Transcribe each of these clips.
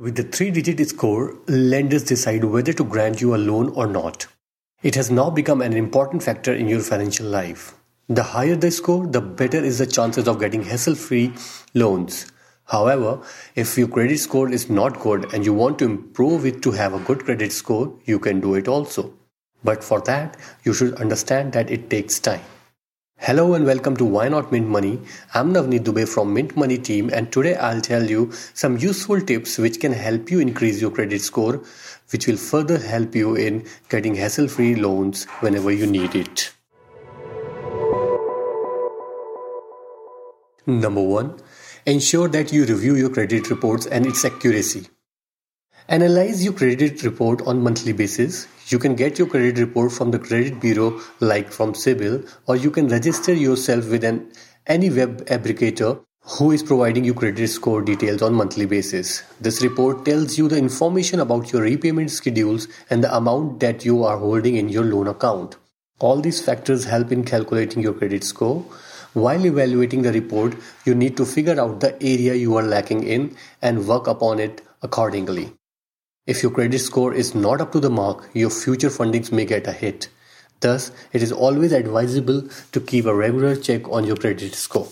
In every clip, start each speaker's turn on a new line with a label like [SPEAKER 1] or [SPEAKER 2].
[SPEAKER 1] With the three digit score, lenders decide whether to grant you a loan or not. It has now become an important factor in your financial life. The higher the score, the better is the chances of getting hassle free loans. However, if your credit score is not good and you want to improve it to have a good credit score, you can do it also. But for that, you should understand that it takes time. Hello and welcome to Why Not Mint Money. I'm Navneet Dubey from Mint Money team and today I'll tell you some useful tips which can help you increase your credit score which will further help you in getting hassle-free loans whenever you need it. Number 1. Ensure that you review your credit reports and its accuracy. Analyze your credit report on monthly basis. You can get your credit report from the credit bureau like from CIBIL or you can register yourself with an any web aggregator who is providing you credit score details on monthly basis. This report tells you the information about your repayment schedules and the amount that you are holding in your loan account. All these factors help in calculating your credit score. While evaluating the report, you need to figure out the area you are lacking in and work upon it accordingly. If your credit score is not up to the mark, your future fundings may get a hit. Thus, it is always advisable to keep a regular check on your credit score.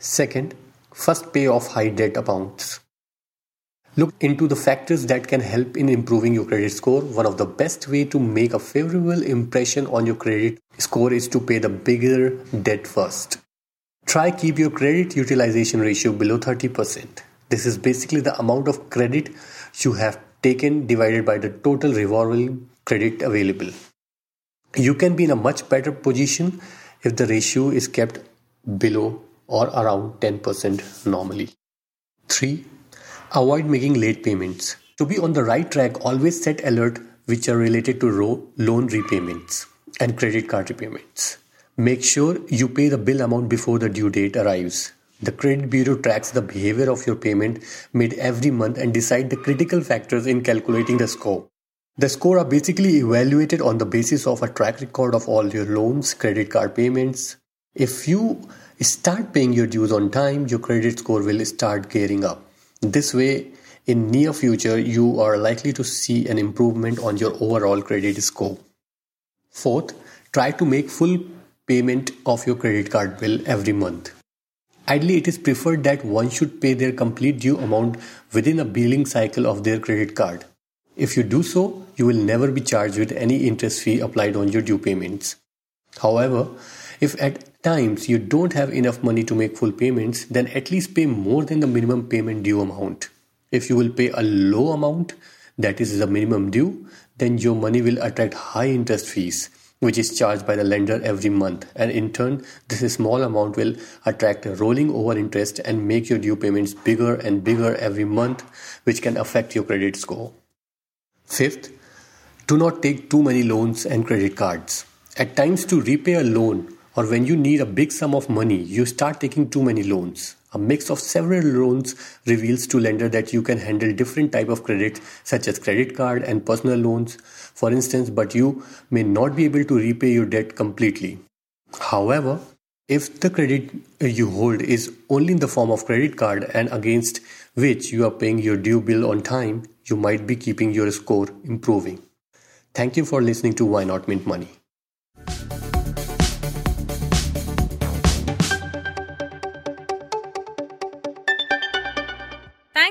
[SPEAKER 1] Second, first pay off high debt amounts. Look into the factors that can help in improving your credit score. One of the best way to make a favorable impression on your credit score is to pay the bigger debt first. Try keep your credit utilization ratio below 30%. This is basically the amount of credit you have taken divided by the total revolving credit available. You can be in a much better position if the ratio is kept below or around 10% normally. 3. Avoid making late payments. To be on the right track, always set alert which are related to ro- loan repayments and credit card repayments. Make sure you pay the bill amount before the due date arrives. The credit bureau tracks the behavior of your payment made every month and decide the critical factors in calculating the score. The score are basically evaluated on the basis of a track record of all your loans, credit card payments. If you start paying your dues on time, your credit score will start gearing up. This way, in near future, you are likely to see an improvement on your overall credit score. Fourth, try to make full payment of your credit card bill every month. Ideally, it is preferred that one should pay their complete due amount within a billing cycle of their credit card. If you do so, you will never be charged with any interest fee applied on your due payments. However, if at times you don't have enough money to make full payments, then at least pay more than the minimum payment due amount. If you will pay a low amount, that is the minimum due, then your money will attract high interest fees which is charged by the lender every month. And in turn, this small amount will attract rolling over interest and make your due payments bigger and bigger every month, which can affect your credit score. Fifth, do not take too many loans and credit cards. At times, to repay a loan or when you need a big sum of money, you start taking too many loans. A mix of several loans reveals to lender that you can handle different type of credit such as credit card and personal loans for instance but you may not be able to repay your debt completely. However, if the credit you hold is only in the form of credit card and against which you are paying your due bill on time, you might be keeping your score improving. Thank you for listening to Why Not Mint Money.